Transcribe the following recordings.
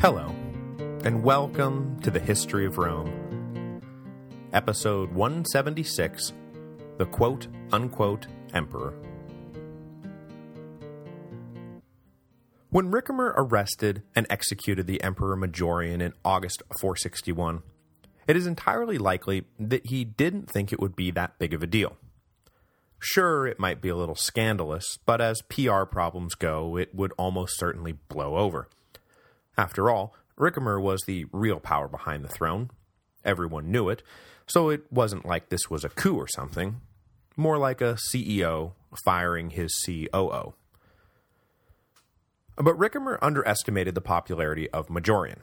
Hello, and welcome to the History of Rome. Episode 176, The Quote-Unquote Emperor. When Ricimer arrested and executed the Emperor Majorian in August 461, it is entirely likely that he didn't think it would be that big of a deal. Sure, it might be a little scandalous, but as PR problems go, it would almost certainly blow over. After all, Ricimer was the real power behind the throne. Everyone knew it, so it wasn't like this was a coup or something. More like a CEO firing his COO. But Ricimer underestimated the popularity of Majorian.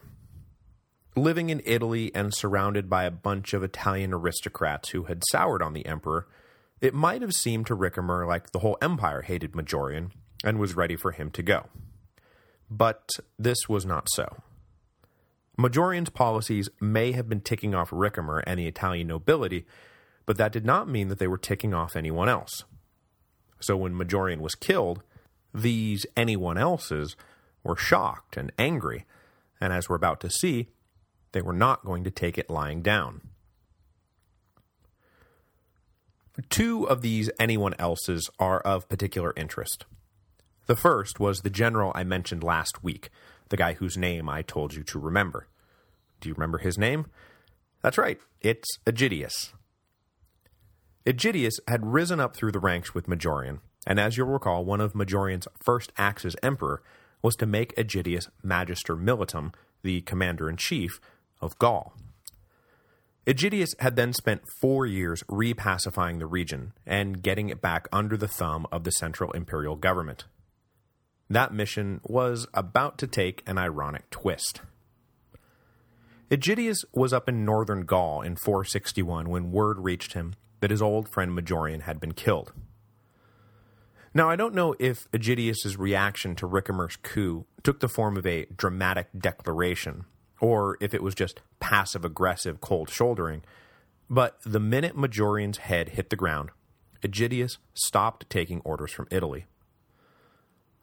Living in Italy and surrounded by a bunch of Italian aristocrats who had soured on the emperor, it might have seemed to Ricimer like the whole empire hated Majorian and was ready for him to go. But this was not so. Majorian's policies may have been ticking off Ricimer and the Italian nobility, but that did not mean that they were ticking off anyone else. So when Majorian was killed, these anyone else's were shocked and angry, and as we're about to see, they were not going to take it lying down. Two of these anyone else's are of particular interest. The first was the general I mentioned last week, the guy whose name I told you to remember. Do you remember his name? That's right, it's Aegidius. Aegidius had risen up through the ranks with Majorian, and as you'll recall, one of Majorian's first acts as emperor was to make Aegidius Magister Militum, the commander-in-chief of Gaul. Aegidius had then spent four years repacifying the region and getting it back under the thumb of the central imperial government. That mission was about to take an ironic twist. Aegidius was up in northern Gaul in 461 when word reached him that his old friend Majorian had been killed. Now, I don't know if Aegidius's reaction to Ricimer's coup took the form of a dramatic declaration or if it was just passive-aggressive cold shouldering, but the minute Majorian's head hit the ground, Aegidius stopped taking orders from Italy.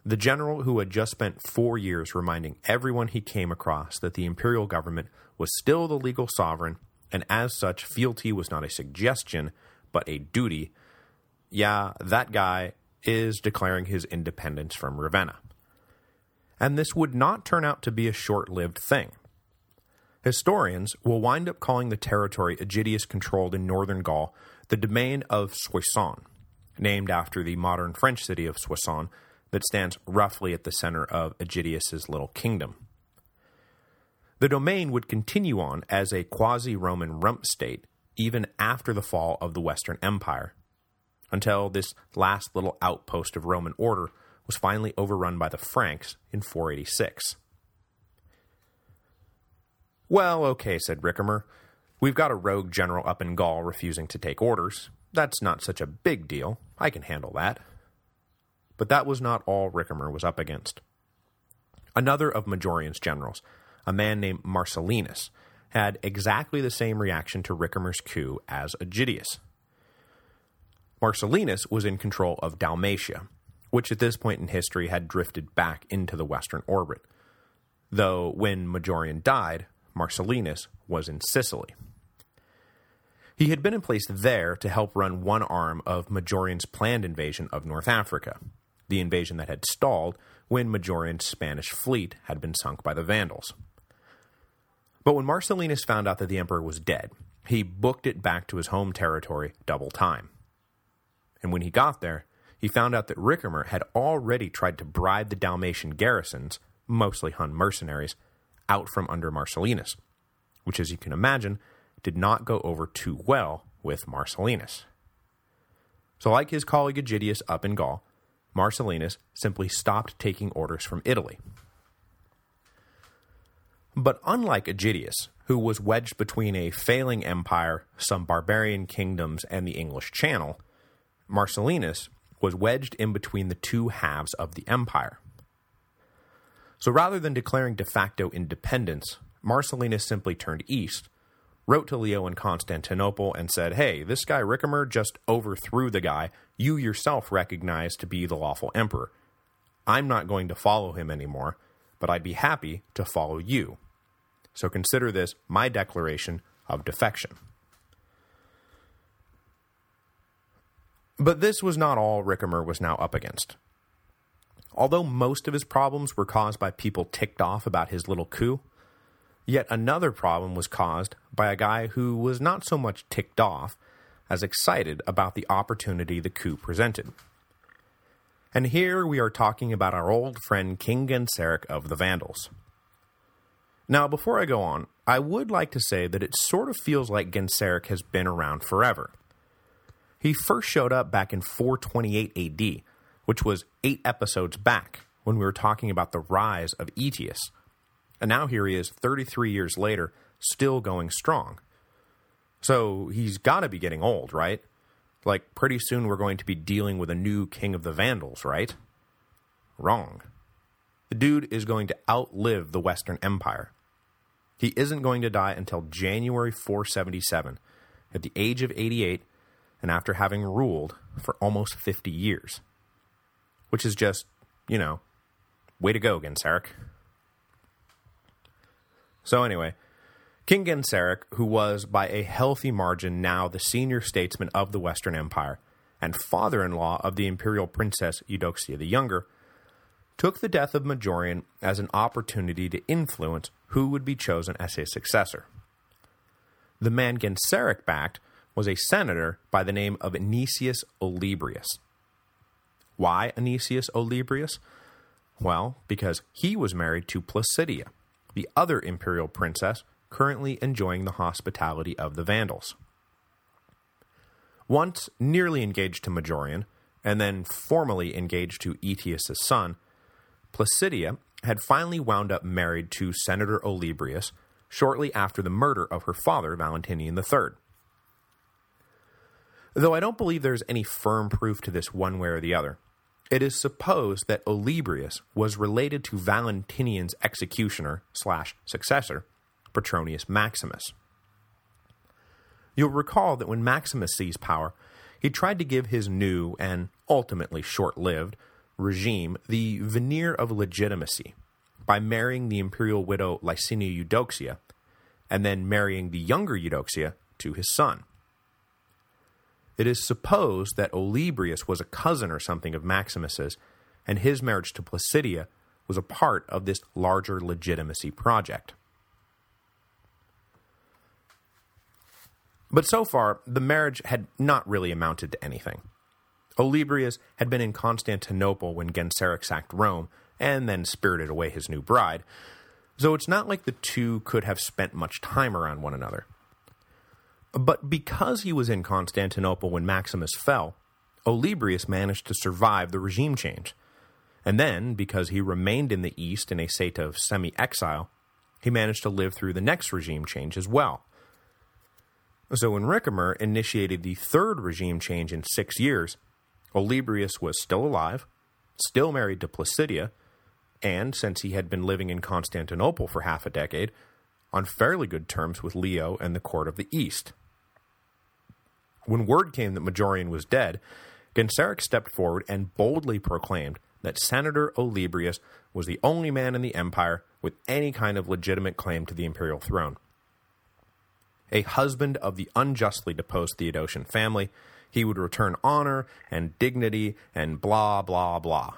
The general who had just spent four years reminding everyone he came across that the imperial government was still the legal sovereign, and as such fealty was not a suggestion, but a duty, yeah, that guy is declaring his independence from Ravenna. And this would not turn out to be a short-lived thing. Historians will wind up calling the territory Aegidius controlled in northern Gaul the domain of Soissons, named after the modern French city of Soissons that stands roughly at the center of Aegidius's little kingdom. The domain would continue on as a quasi-Roman rump state even after the fall of the Western Empire, until this last little outpost of Roman order was finally overrun by the Franks in 486. Well, okay, said Ricimer. We've got a rogue general up in Gaul refusing to take orders. That's not such a big deal. I can handle that. But that was not all Ricimer was up against. Another of Majorian's generals, a man named Marcellinus, had exactly the same reaction to Ricimer's coup as Aegidius. Marcellinus was in control of Dalmatia, which at this point in history had drifted back into the western orbit, though when Majorian died, Marcellinus was in Sicily. He had been in place there to help run one arm of Majorian's planned invasion of North Africa, the invasion that had stalled when Majorian's Spanish fleet had been sunk by the Vandals. But when Marcellinus found out that the emperor was dead, he booked it back to his home territory double time. And when he got there, he found out that Ricimer had already tried to bribe the Dalmatian garrisons, mostly Hun mercenaries, out from under Marcellinus, which as you can imagine, did not go over too well with Marcellinus. So like his colleague Aegidius up in Gaul, Marcellinus simply stopped taking orders from Italy. But unlike Aegidius, who was wedged between a failing empire, some barbarian kingdoms, and the English Channel, Marcellinus was wedged in between the two halves of the empire. So rather than declaring de facto independence, Marcellinus simply turned east, wrote to Leo in Constantinople and said, hey, this guy Ricimer just overthrew the guy you yourself recognize to be the lawful emperor. I'm not going to follow him anymore, but I'd be happy to follow you. So consider this my declaration of defection. But this was not all Ricimer was now up against. Although most of his problems were caused by people ticked off about his little coup, yet another problem was caused by a guy who was not so much ticked off as excited about the opportunity the coup presented. And here we are talking about our old friend King Genseric of the Vandals. Now, before I go on, I would like to say that it sort of feels like Genseric has been around forever. He first showed up back in 428 AD, which was eight episodes back, when we were talking about the rise of Aetius. And now here he is, 33 years later, still going strong. So he's got to be getting old, right? Like, pretty soon we're going to be dealing with a new king of the Vandals, right? Wrong. The dude is going to outlive the Western Empire. He isn't going to die until January 477, at the age of 88, and after having ruled for almost 50 years. Which is just, you know, way to go, Genseric. So anyway, King Genseric, who was by a healthy margin now the senior statesman of the Western Empire, and father-in-law of the imperial princess Eudoxia the Younger, took the death of Majorian as an opportunity to influence who would be chosen as his successor. The man Genseric backed was a senator by the name of Anicius Olybrius. Why Anicius Olybrius? Well, because he was married to Placidia, the other imperial princess currently enjoying the hospitality of the Vandals. Once nearly engaged to Majorian, and then formally engaged to Aetius' son, Placidia had finally wound up married to Senator Olybrius shortly after the murder of her father, Valentinian III. Though I don't believe there's any firm proof to this one way or the other, it is supposed that Olybrius was related to Valentinian's executioner slash successor, Petronius Maximus. You'll recall that when Maximus seized power, he tried to give his new, and ultimately short-lived, regime the veneer of legitimacy by marrying the imperial widow Licinia Eudoxia, and then marrying the younger Eudoxia to his son. It is supposed that Olybrius was a cousin or something of Maximus's, and his marriage to Placidia was a part of this larger legitimacy project. But so far, the marriage had not really amounted to anything. Olybrius had been in Constantinople when Genseric sacked Rome, and then spirited away his new bride, so it's not like the two could have spent much time around one another. But because he was in Constantinople when Maximus fell, Olybrius managed to survive the regime change. And then, because he remained in the east in a state of semi-exile, he managed to live through the next regime change as well. So when Ricimer initiated the third regime change in six years, Olybrius was still alive, still married to Placidia, and, since he had been living in Constantinople for half a decade, on fairly good terms with Leo and the court of the East. When word came that Majorian was dead, Genseric stepped forward and boldly proclaimed that Senator Olybrius was the only man in the empire with any kind of legitimate claim to the imperial throne. A husband of the unjustly deposed Theodosian family, he would return honor and dignity and blah, blah, blah.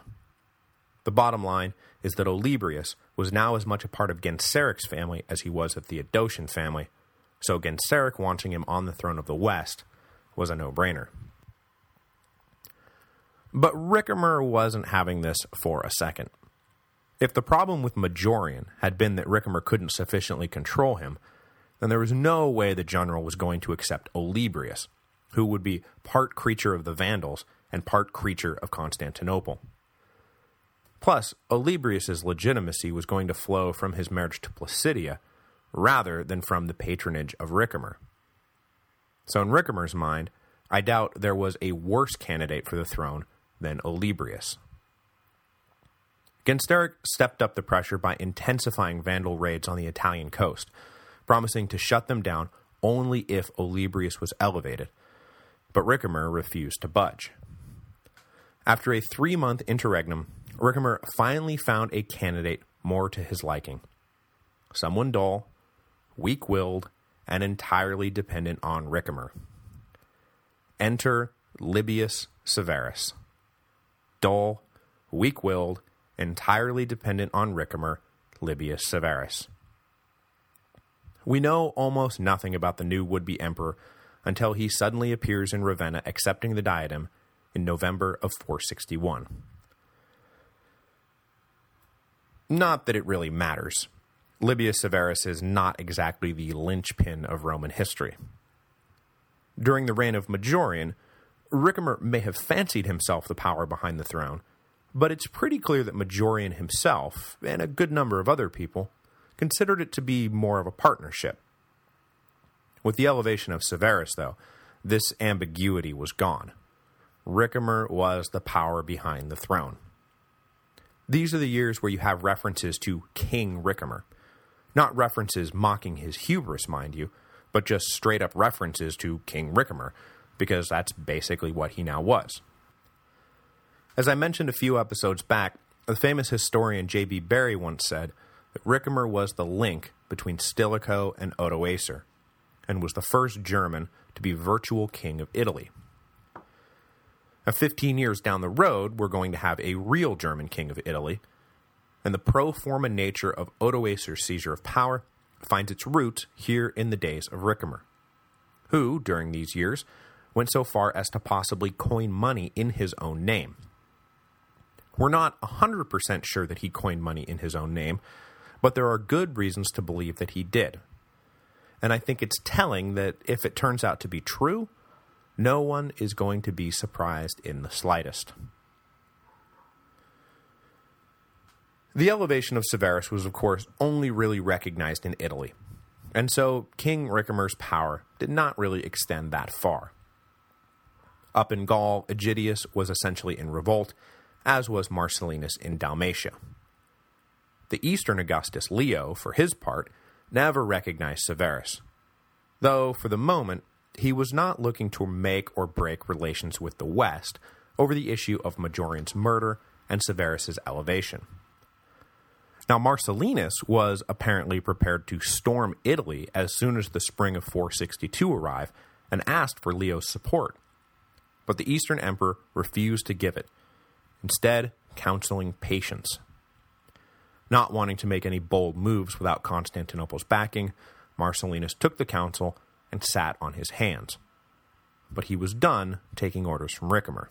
The bottom line is that Olybrius was now as much a part of Genseric's family as he was a Theodosian family, so Genseric wanting him on the throne of the West was a no-brainer. But Ricimer wasn't having this for a second. If the problem with Majorian had been that Ricimer couldn't sufficiently control him, then there was no way the general was going to accept Olybrius, who would be part creature of the Vandals and part creature of Constantinople. Plus, Olybrius's legitimacy was going to flow from his marriage to Placidia, rather than from the patronage of Ricimer. So in Ricimer's mind, I doubt there was a worse candidate for the throne than Olybrius. Genseric stepped up the pressure by intensifying Vandal raids on the Italian coast, promising to shut them down only if Olybrius was elevated, but Ricimer refused to budge. After a three-month interregnum, Ricimer finally found a candidate more to his liking. Someone dull, weak-willed, and entirely dependent on Ricimer. Enter Libius Severus. Dull, weak-willed, entirely dependent on Ricimer, Libius Severus. We know almost nothing about the new would-be emperor until he suddenly appears in Ravenna accepting the diadem in November of 461. Not that it really matters. Libius Severus is not exactly the linchpin of Roman history. During the reign of Majorian, Ricimer may have fancied himself the power behind the throne, but it's pretty clear that Majorian himself, and a good number of other people, considered it to be more of a partnership. With the elevation of Severus, though, this ambiguity was gone. Ricimer was the power behind the throne. These are the years where you have references to King Ricimer. Not references mocking his hubris, mind you, but just straight-up references to King Ricimer, because that's basically what he now was. As I mentioned a few episodes back, the famous historian J.B. Bury once said that Ricimer was the link between Stilicho and Odoacer, and was the first German to be virtual king of Italy. Now, 15 years down the road, we're going to have a real German king of Italy, and the pro forma nature of Odoacer's seizure of power finds its roots here in the days of Ricimer, who, during these years, went so far as to possibly coin money in his own name. We're not 100% sure that he coined money in his own name, but there are good reasons to believe that he did. And I think it's telling that if it turns out to be true, no one is going to be surprised in the slightest. The elevation of Severus was, of course, only really recognized in Italy, and so King Ricimer's power did not really extend that far. Up in Gaul, Aegidius was essentially in revolt, as was Marcellinus in Dalmatia. The eastern Augustus, Leo, for his part, never recognized Severus, though, for the moment, he was not looking to make or break relations with the West over the issue of Majorian's murder and Severus's elevation. Now, Marcellinus was apparently prepared to storm Italy as soon as the spring of 462 arrived and asked for Leo's support, but the Eastern Emperor refused to give it, instead counseling patience. Not wanting to make any bold moves without Constantinople's backing, Marcellinus took the counsel and sat on his hands. But he was done taking orders from Ricimer.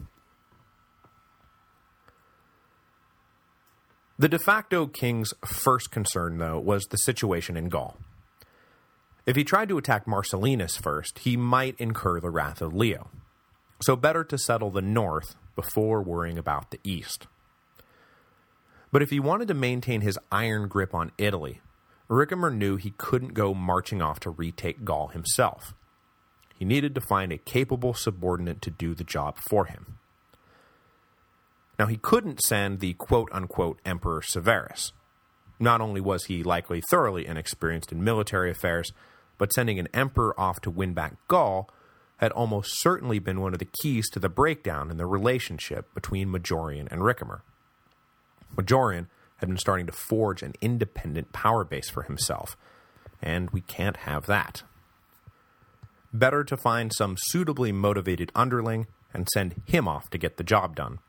The de facto king's first concern, though, was the situation in Gaul. If he tried to attack Marcellinus first, he might incur the wrath of Leo. So better to settle the north before worrying about the east. But if he wanted to maintain his iron grip on Italy, Ricimer knew he couldn't go marching off to retake Gaul himself. He needed to find a capable subordinate to do the job for him. Now, he couldn't send the quote-unquote Emperor Severus. Not only was he likely thoroughly inexperienced in military affairs, but sending an emperor off to win back Gaul had almost certainly been one of the keys to the breakdown in the relationship between Majorian and Ricimer. Majorian had been starting to forge an independent power base for himself, and we can't have that. Better to find some suitably motivated underling and send him off to get the job done.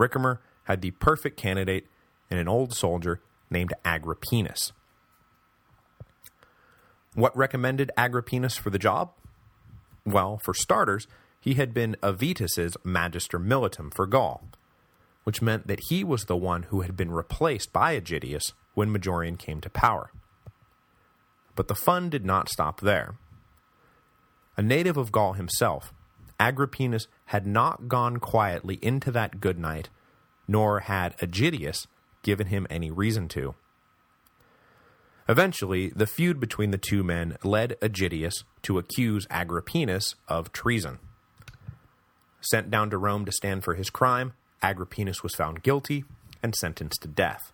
Ricimer had the perfect candidate in an old soldier named Agrippinus. What recommended Agrippinus for the job? Well, for starters, he had been Avitus's Magister Militum for Gaul, which meant that he was the one who had been replaced by Aegidius when Majorian came to power. But the fun did not stop there. A native of Gaul himself, Agrippinus had not gone quietly into that good night, nor had Aegidius given him any reason to. Eventually, the feud between the two men led Aegidius to accuse Agrippinus of treason. Sent down to Rome to stand for his crime, Agrippinus was found guilty and sentenced to death.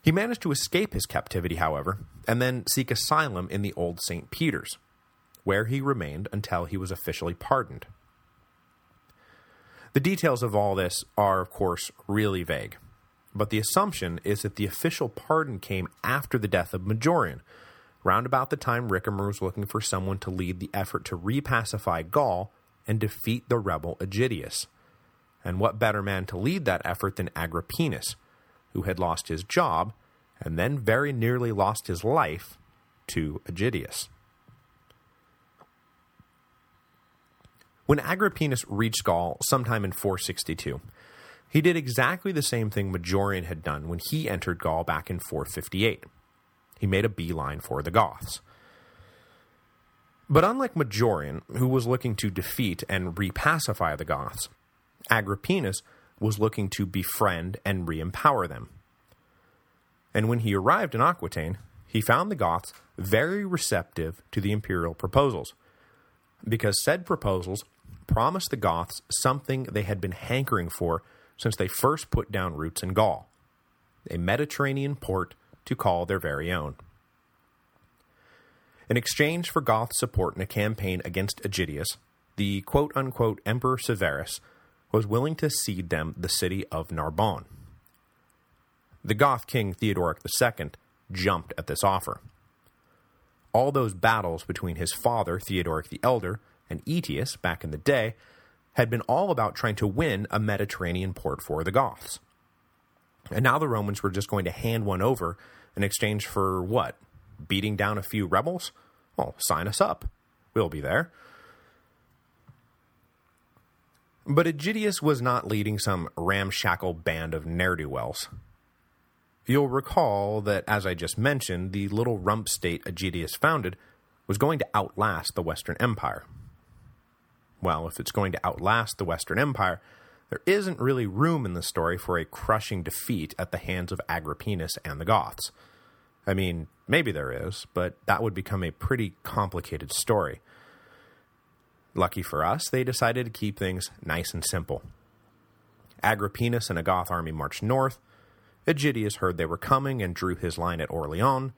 He managed to escape his captivity, however, and then seek asylum in the Old St. Peter's, where he remained until he was officially pardoned. The details of all this are, of course, really vague, but the assumption is that the official pardon came after the death of Majorian, round about the time Ricimer was looking for someone to lead the effort to repacify Gaul and defeat the rebel Aegidius. And what better man to lead that effort than Agrippinus, who had lost his job and then very nearly lost his life to Aegidius. When Agrippinus reached Gaul sometime in 462, he did exactly the same thing Majorian had done when he entered Gaul back in 458. He made a beeline for the Goths. But unlike Majorian, who was looking to defeat and repacify the Goths, Agrippinus was looking to befriend and re-empower them. And when he arrived in Aquitaine, he found the Goths very receptive to the imperial proposals, because said proposals promised the Goths something they had been hankering for since they first put down roots in Gaul, a Mediterranean port to call their very own. In exchange for Goth support in a campaign against Aegidius, the quote-unquote Emperor Severus was willing to cede them the city of Narbonne. The Goth king Theodoric II jumped at this offer. All those battles between his father, Theodoric the Elder, and Aetius back in the day had been all about trying to win a Mediterranean port for the Goths. And now the Romans were just going to hand one over in exchange for what? Beating down a few rebels? Well, sign us up. We'll be there. But Aegidius was not leading some ramshackle band of ne'er-do-wells. You'll recall that, as I just mentioned, the little rump state Aegidius founded was going to outlast the Western Empire well, if it's going to outlast the Western Empire, there isn't really room in the story for a crushing defeat at the hands of Agrippinus and the Goths. I mean, maybe there is, but that would become a pretty complicated story. Lucky for us, they decided to keep things nice and simple. Agrippinus and a Goth army marched north, Aegidius heard they were coming and drew his line at Orleans,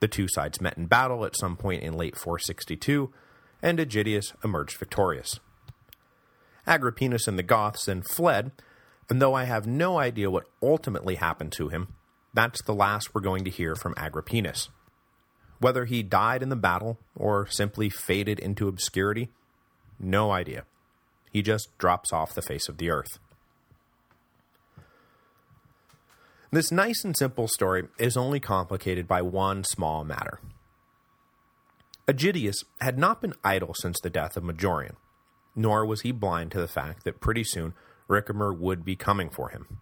the two sides met in battle at some point in late 462, and Aegidius emerged victorious. Agrippinus and the Goths then fled, and though I have no idea what ultimately happened to him, that's the last we're going to hear from Agrippinus. Whether he died in the battle, or simply faded into obscurity, no idea. He just drops off the face of the earth. This nice and simple story is only complicated by one small matter. Aegidius had not been idle since the death of Majorian, nor was he blind to the fact that pretty soon Ricimer would be coming for him.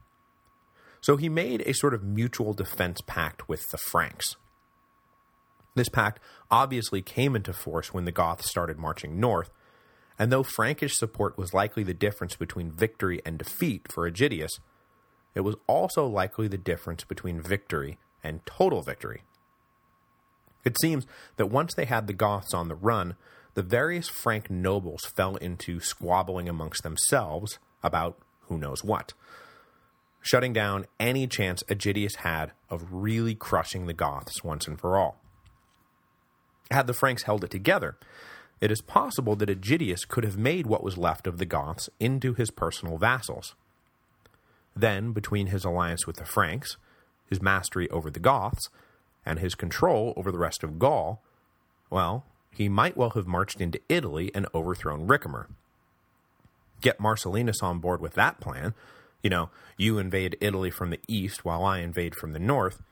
So he made a sort of mutual defense pact with the Franks. This pact obviously came into force when the Goths started marching north, and though Frankish support was likely the difference between victory and defeat for Aegidius, it was also likely the difference between victory and total victory. It seems that once they had the Goths on the run, the various Frank nobles fell into squabbling amongst themselves about who knows what, shutting down any chance Aegidius had of really crushing the Goths once and for all. Had the Franks held it together, it is possible that Aegidius could have made what was left of the Goths into his personal vassals. Then, between his alliance with the Franks, his mastery over the Goths, and his control over the rest of Gaul, well, he might well have marched into Italy and overthrown Ricimer. Get Marcellinus on board with that plan, you know, you invade Italy from the east while I invade from the north,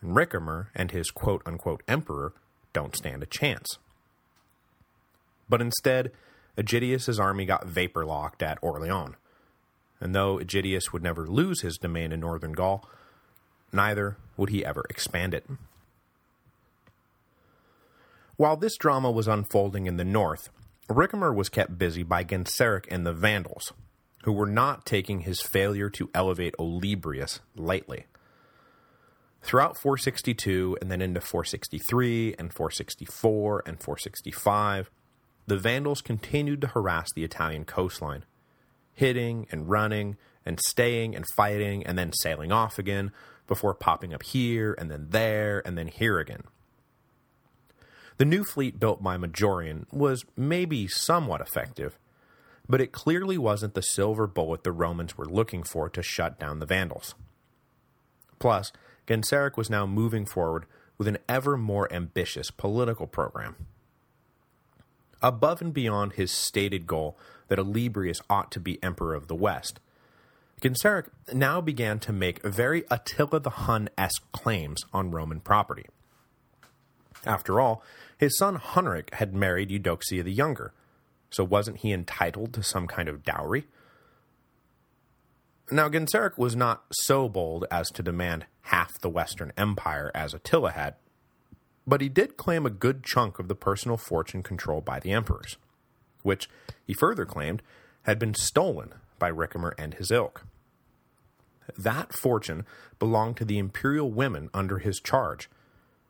and Ricimer and his quote-unquote emperor don't stand a chance. But instead, Aegidius's army got vapor-locked at Orleans, and though Aegidius would never lose his domain in northern Gaul, neither would he ever expand it. While this drama was unfolding in the north, Ricimer was kept busy by Genseric and the Vandals, who were not taking his failure to elevate Olybrius lightly. Throughout 462 and then into 463 and 464 and 465, the Vandals continued to harass the Italian coastline, hitting and running and staying and fighting and then sailing off again before popping up here and then there and then here again. The new fleet built by Majorian was maybe somewhat effective, but it clearly wasn't the silver bullet the Romans were looking for to shut down the Vandals. Plus, Genseric was now moving forward with an ever more ambitious political program. Above and beyond his stated goal that Olybrius ought to be Emperor of the West, Genseric now began to make very Attila the Hun-esque claims on Roman property. After all, his son Huneric had married Eudoxia the Younger, so wasn't he entitled to some kind of dowry? Now, Genseric was not so bold as to demand half the Western Empire as Attila had, but he did claim a good chunk of the personal fortune controlled by the emperors, which, he further claimed, had been stolen by Ricimer and his ilk. That fortune belonged to the imperial women under his charge,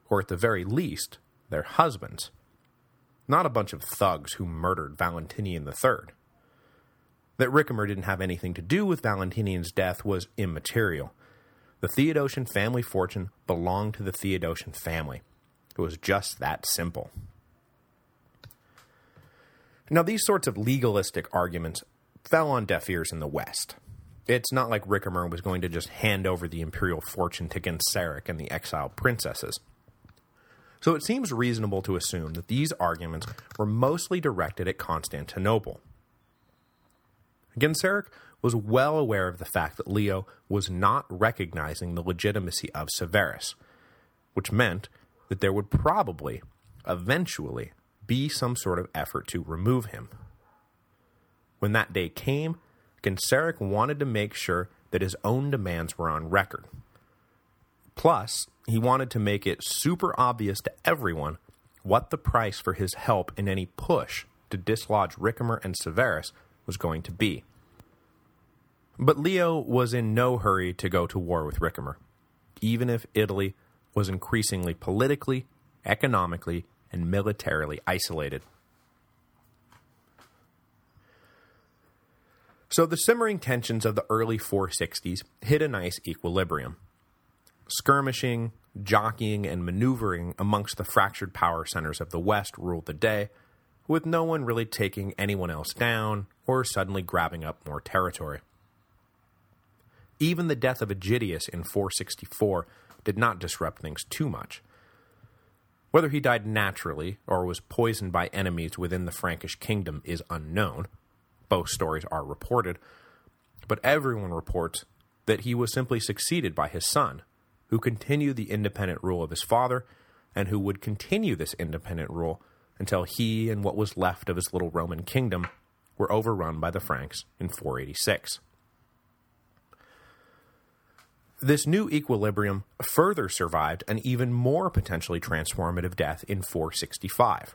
or at the very least, their husbands, not a bunch of thugs who murdered Valentinian III. That Ricimer didn't have anything to do with Valentinian's death was immaterial. The Theodosian family fortune belonged to the Theodosian family. It was just that simple. Now, these sorts of legalistic arguments fell on deaf ears in the West. It's not like Ricimer was going to just hand over the imperial fortune to Genseric and the exiled princesses. So it seems reasonable to assume that these arguments were mostly directed at Constantinople. Genseric was well aware of the fact that Leo was not recognizing the legitimacy of Severus, which meant that there would probably, eventually, be some sort of effort to remove him. When that day came, Genseric wanted to make sure that his own demands were on record. Plus, he wanted to make it super obvious to everyone what the price for his help in any push to dislodge Ricimer and Severus was going to be. But Leo was in no hurry to go to war with Ricimer, even if Italy was increasingly politically, economically, and militarily isolated. So the simmering tensions of the early 460s hit a nice equilibrium. Skirmishing, jockeying, and maneuvering amongst the fractured power centers of the West ruled the day, with no one really taking anyone else down or suddenly grabbing up more territory. Even the death of Aegidius in 464 did not disrupt things too much. Whether he died naturally or was poisoned by enemies within the Frankish kingdom is unknown. Both stories are reported, but everyone reports that he was simply succeeded by his son, who continued the independent rule of his father, and who would continue this independent rule until he and what was left of his little Roman kingdom were overrun by the Franks in 486. This new equilibrium further survived an even more potentially transformative death in 465.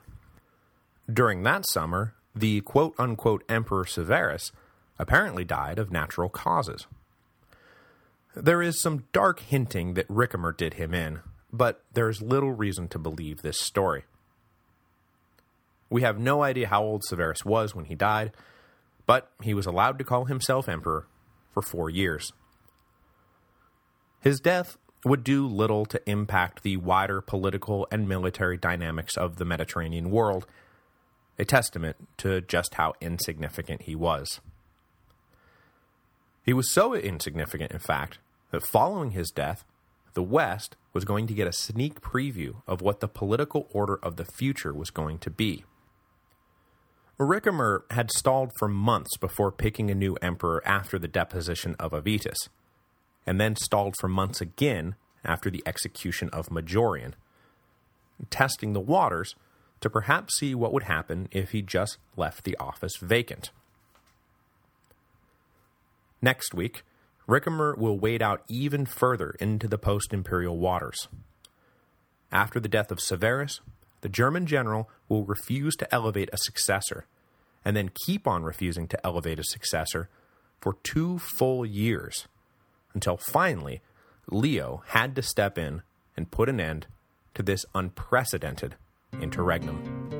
During that summer, the quote-unquote Emperor Severus apparently died of natural causes. There is some dark hinting that Ricimer did him in, but there is little reason to believe this story. We have no idea how old Severus was when he died, but he was allowed to call himself emperor for four years. His death would do little to impact the wider political and military dynamics of the Mediterranean world, a testament to just how insignificant he was. He was so insignificant, in fact, that following his death, the West was going to get a sneak preview of what the political order of the future was going to be. Ricimer had stalled for months before picking a new emperor after the deposition of Avitus, and then stalled for months again after the execution of Majorian, testing the waters to perhaps see what would happen if he just left the office vacant. Next week, Ricimer will wade out even further into the post-imperial waters. After the death of Severus, the German general will refuse to elevate a successor, and then keep on refusing to elevate a successor for two full years, until finally Leo had to step in and put an end to this unprecedented interregnum.